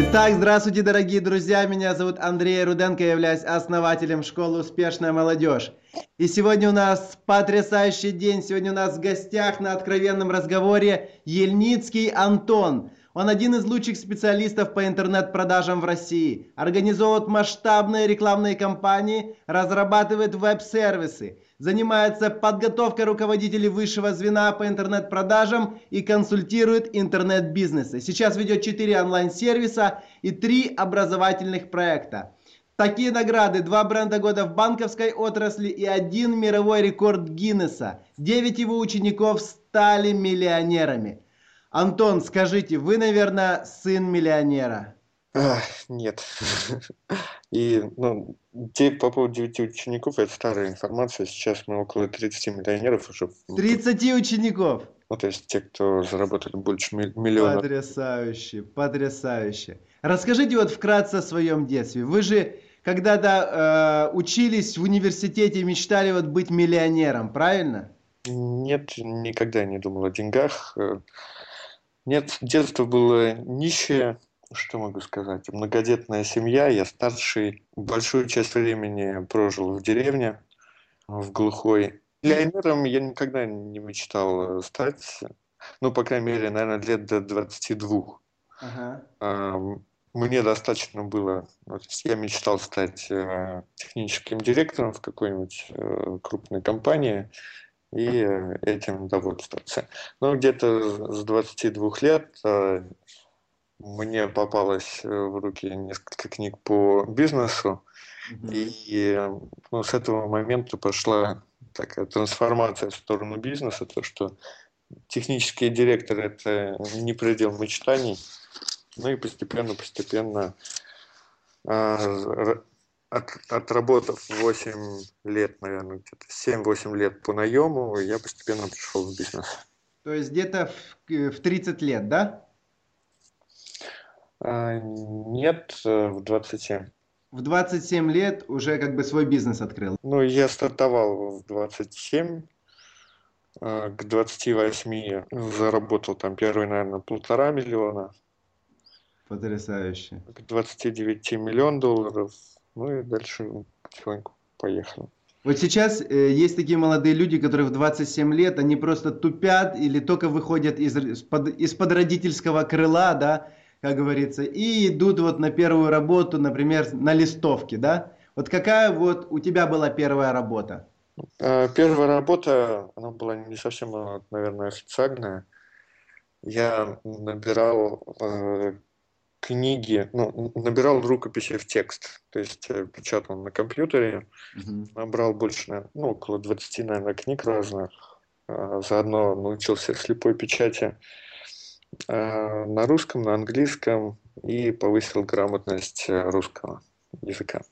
Итак, здравствуйте, дорогие друзья. Меня зовут Андрей Руденко, я являюсь основателем школы «Успешная молодежь». И сегодня у нас потрясающий день. Сегодня у нас в гостях на откровенном разговоре Ельницкий Антон. Он один из лучших специалистов по интернет-продажам в России. Организовывает масштабные рекламные кампании, разрабатывает веб-сервисы, занимается подготовкой руководителей высшего звена по интернет-продажам и консультирует интернет-бизнесы. Сейчас ведет 4 онлайн-сервиса и 3 образовательных проекта. Такие награды, два бренда года в банковской отрасли и один мировой рекорд Гиннесса. Девять его учеников стали миллионерами. Антон, скажите, вы, наверное, сын миллионера? А, нет. И, ну, те, по поводу 9 учеников, это старая информация. Сейчас мы около 30 миллионеров уже. 30 учеников? Ну, то есть те, кто заработали больше миллиона. Потрясающе, потрясающе. Расскажите вот вкратце о своем детстве. Вы же когда-то э, учились в университете, мечтали вот быть миллионером, правильно? Нет, никогда не думал о деньгах. Нет, детство было нищее, что могу сказать, многодетная семья, я старший. Большую часть времени прожил в деревне, в глухой. Миллионером я никогда не мечтал стать, ну, по крайней мере, наверное, лет до 22. Ага. Мне достаточно было, я мечтал стать э, техническим директором в какой-нибудь э, крупной компании, и этим довольствоваться. Но где-то с 22 лет э, мне попалось в руки несколько книг по бизнесу, mm-hmm. и ну, с этого момента пошла такая трансформация в сторону бизнеса, то что технический директор это не предел мечтаний, ну и постепенно-постепенно э, от, отработав 8 лет, наверное, где-то 7-8 лет по наему, я постепенно пришел в бизнес. То есть где-то в, в 30 лет, да? А, нет, э, в 27. В 27 лет уже как бы свой бизнес открыл? Ну, я стартовал в 27, э, к 28 заработал там первый, наверное, полтора миллиона. Потрясающе. К 29 миллион долларов ну и дальше потихоньку поехали. Вот сейчас э, есть такие молодые люди, которые в 27 лет, они просто тупят или только выходят из, из-под, из-под родительского крыла, да, как говорится, и идут вот на первую работу, например, на листовке, да? Вот какая вот у тебя была первая работа? Э, первая работа, она была не совсем, наверное, официальная. Я набирал э, книги, ну, набирал рукописи в текст, то есть э, печатал на компьютере, угу. набрал больше, ну, около 20, наверное, книг разных, а, заодно научился слепой печати а, на русском, на английском и повысил грамотность э, русского языка.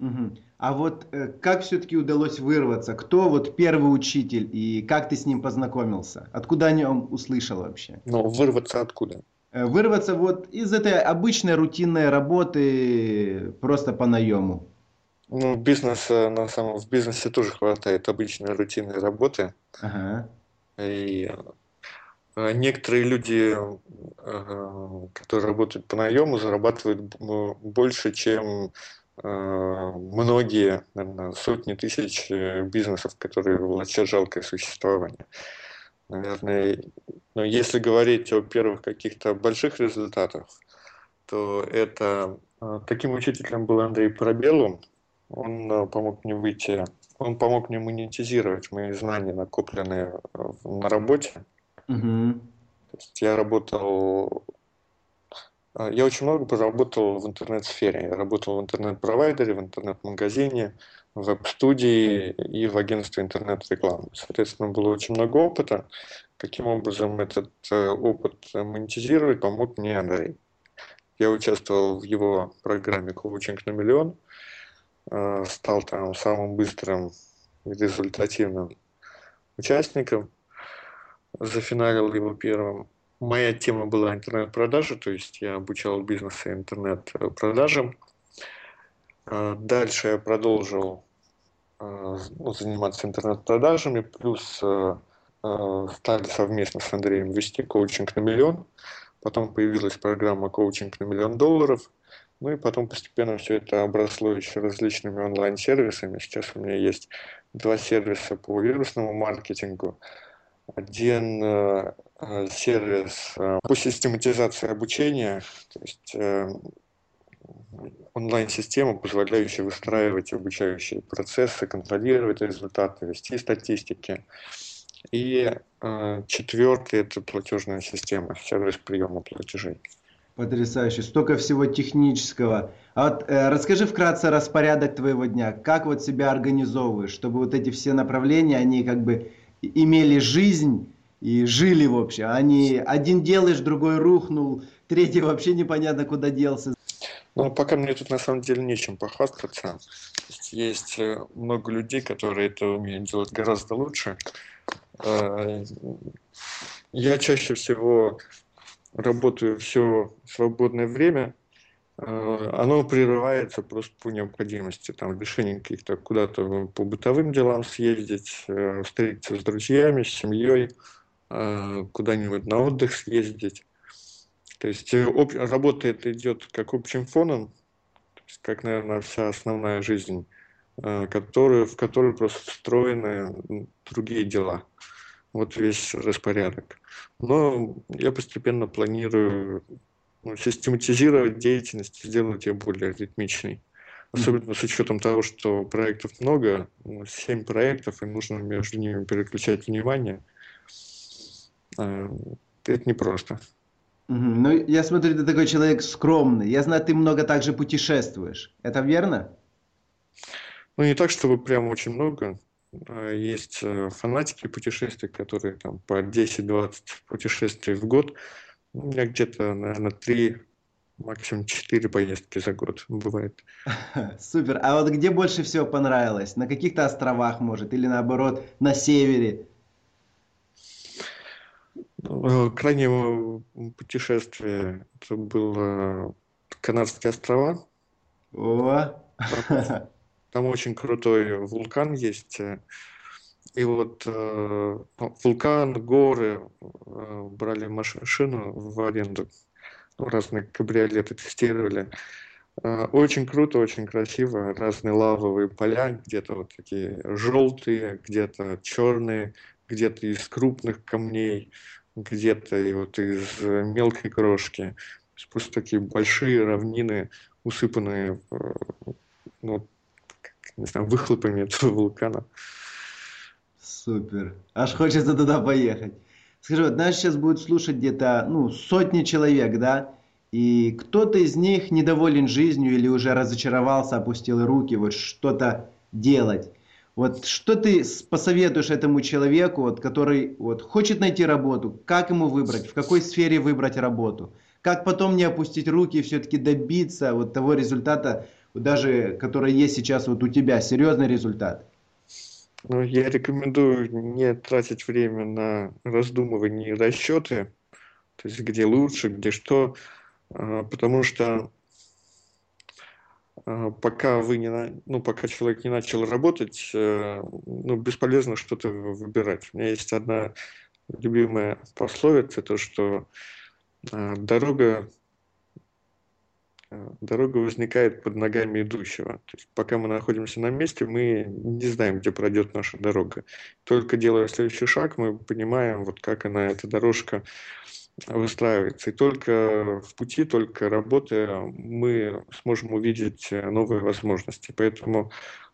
Угу. А вот э, как все-таки удалось вырваться? Кто вот первый учитель и как ты с ним познакомился? Откуда о нем услышал вообще? Ну, вырваться откуда? Э, вырваться вот из этой обычной рутинной работы просто по наему? Ну, бизнес, на самом, в бизнесе тоже хватает обычной рутинной работы. Ага. И э, некоторые люди, э, которые работают по наему, зарабатывают больше, чем многие, наверное, сотни тысяч бизнесов, которые влачат жалкое существование. Наверное, но если говорить о первых каких-то больших результатах, то это а, таким учителем был Андрей Пробелум. Он а, помог мне выйти, он помог мне монетизировать мои знания, накопленные на работе. Угу. То есть я работал а, я очень много поработал в интернет-сфере. Я работал в интернет-провайдере, в интернет-магазине, в веб-студии и в агентстве интернет-рекламы. Соответственно, было очень много опыта. Каким образом этот э, опыт монетизировать, помог мне Андрей. Я участвовал в его программе «Коучинг на миллион», э, стал там самым быстрым и результативным участником, зафиналил его первым. Моя тема была интернет-продажи, то есть я обучал бизнеса интернет-продажам. А, дальше я продолжил а, ну, заниматься интернет-продажами, плюс а, стали совместно с Андреем вести коучинг на миллион. потом появилась программа коучинг на миллион долларов, ну и потом постепенно все это обросло еще различными онлайн-сервисами. Сейчас у меня есть два сервиса по вирусному маркетингу. Один э, э сервис э, по систематизации обучения, то есть э, онлайн-система, позволяющая выстраивать обучающие процессы, контролировать результаты, вести статистики. И э, четвертый – это платежная система, сервис приема платежей. Потрясающе. Столько всего технического. А вот э, расскажи вкратце распорядок твоего дня. Как вот себя организовываешь, чтобы вот эти все направления, они как бы имели жизнь и жили вообще. Они один делаешь, другой рухнул, третий вообще непонятно куда делся. Ну, пока мне тут на самом деле нечем похвастаться. Есть э, много людей, которые это умеют делать гораздо лучше. Э, я чаще всего работаю все свободное время, э, оно прерывается просто по необходимости, там, решение каких-то куда-то по бытовым делам съездить, встретиться с друзьями, с семьей, куда-нибудь на отдых съездить. То есть об, работа это идет как общим фоном, есть, как, наверное, вся основная жизнь, которую, в которой просто встроены другие дела. Вот весь распорядок. Но я постепенно планирую ну, систематизировать деятельность, сделать ее более ритмичной. Особенно с учетом того, что проектов много, 7 ну, проектов, и нужно между ними переключать внимание. А, это непросто. Угу. Ну, я смотрю, ты такой человек скромный. Я знаю, ты много также путешествуешь. Это верно? Ну, не так, чтобы прям очень много. А, есть э, фанатики путешествий, которые там по 10-20 путешествий в год. У меня где-то, наверное, 3, максимум 4 поездки за год бывает. Супер. А вот где больше всего понравилось? На каких-то островах, может, или наоборот, на севере? Э, крайнее путешествие это было Канадские острова. О! Там очень крутой вулкан есть. И вот э, ну, вулкан, горы, э, брали машину в аренду, ну, разные кабриолеты тестировали. Э, очень круто, очень красиво. Разные лавовые поля, где-то вот такие желтые, где-то черные, где-то из крупных камней, где-то и вот из мелкой крошки. Просто такие большие равнины, усыпанные э, ну, не знаю, выхлопами этого вулкана. Супер. Аж хочется туда поехать. Скажи, вот нас сейчас будет слушать где-то ну, сотни человек, да? И кто-то из них недоволен жизнью или уже разочаровался, опустил руки, вот что-то делать. Вот что ты посоветуешь этому человеку, вот, который вот, хочет найти работу, как ему выбрать, в какой сфере выбрать работу, как потом не опустить руки и все-таки добиться вот того результата, даже который есть сейчас вот у тебя, серьезный результат? Ну, я рекомендую не тратить время на раздумывания и расчеты, то есть где лучше, где что, а, потому что пока вы не, ну, пока человек не начал работать, э, ну, бесполезно что-то выбирать. У меня есть одна любимая пословица, то, что а, дорога Э, дорога возникает под ногами идущего. То есть, пока мы находимся на месте, мы не знаем, где пройдет наша дорога. Только делая следующий шаг, мы понимаем, вот как она, эта дорожка выстраивается. И только в пути, только работая, мы сможем увидеть новые возможности. Поэтому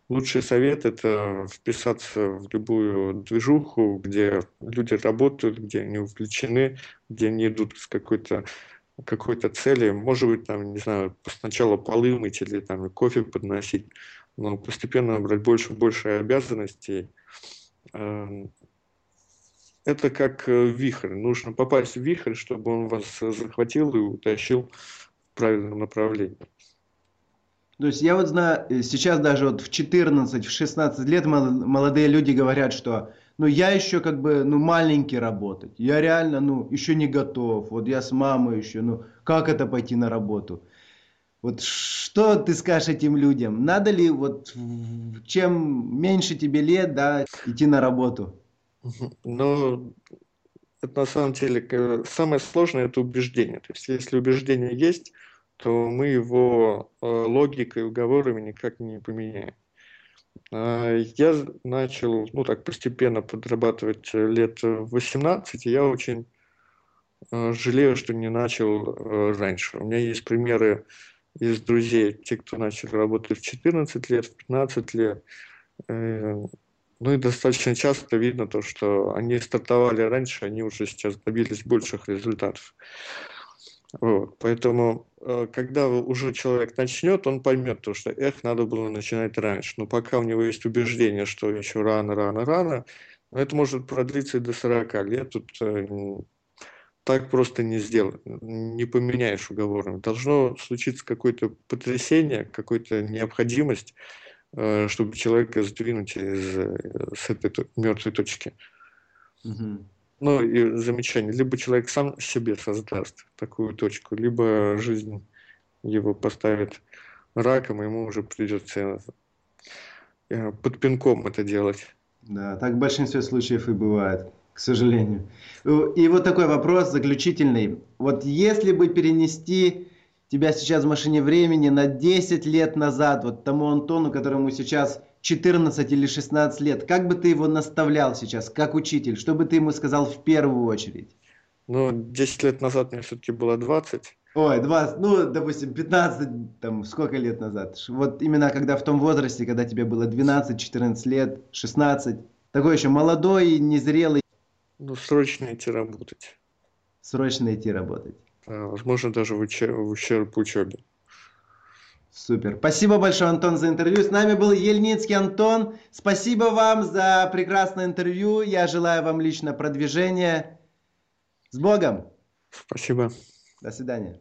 лучший совет – это вписаться в любую движуху, где люди работают, где они увлечены, где они идут с какой-то какой-то цели, может быть, там, не знаю, сначала полы мыть или там кофе подносить, но постепенно брать больше и больше обязанностей. Это как э, вихрь. Нужно попасть в вихрь, чтобы он вас захватил и утащил в правильном направлении. То есть я вот знаю, э, сейчас даже вот в 14, в 16 лет молодые люди говорят, что ну я еще как бы, ну маленький работать. Я реально, ну, еще не готов. Вот я с мамой еще, ну, как это пойти на работу? Вот что ты скажешь этим людям? Надо ли вот чем меньше тебе лет, да, идти на работу? Ну, Это на самом деле самое сложное это убеждение. То есть если убеждение есть, то мы его э, логикой, уговорами никак не поменяем. А, я начал, ну так, постепенно подрабатывать лет 18, и я очень э, жалею, что не начал э, раньше. У меня есть примеры из друзей, те, кто начал работать в 14 лет, в 15 лет. Ну и достаточно часто видно то, что они стартовали раньше, они уже сейчас добились больших результатов. Вот. Поэтому, э, когда уже человек начнет, он поймет то, что эх, надо было начинать раньше. Но пока у него есть убеждение, что еще рано, рано, рано, это может продлиться и до 40 лет. Тут э, так просто не сделать, не поменяешь уговором. Должно случиться какое-то потрясение, какая-то необходимость, чтобы человека сдвинуть из, с этой мертвой точки. Угу ну и замечание, либо человек сам себе создаст такую точку, либо жизнь его поставит раком, и ему уже придется э, под пинком это делать. Да, так в большинстве случаев и бывает, к сожалению. И вот такой вопрос заключительный. Вот если бы перенести тебя сейчас в машине времени на 10 лет назад, вот тому Антону, которому сейчас 14 или 16 лет, как бы ты его наставлял сейчас, как учитель? Что бы ты ему сказал в первую очередь? Ну, 10 лет назад мне все-таки было 20. Ой, 20, ну, допустим, 15, там, сколько лет назад? Вот именно когда в том возрасте, когда тебе было 12, 14 лет, 16, такой еще молодой, незрелый. Ну, срочно идти работать. Срочно идти работать. А, возможно, даже в, учеб... в ущерб учебе. Супер. Спасибо большое, Антон, за интервью. С нами был Ельницкий Антон. Спасибо вам за прекрасное интервью. Я желаю вам лично продвижения. С Богом. Спасибо. До свидания.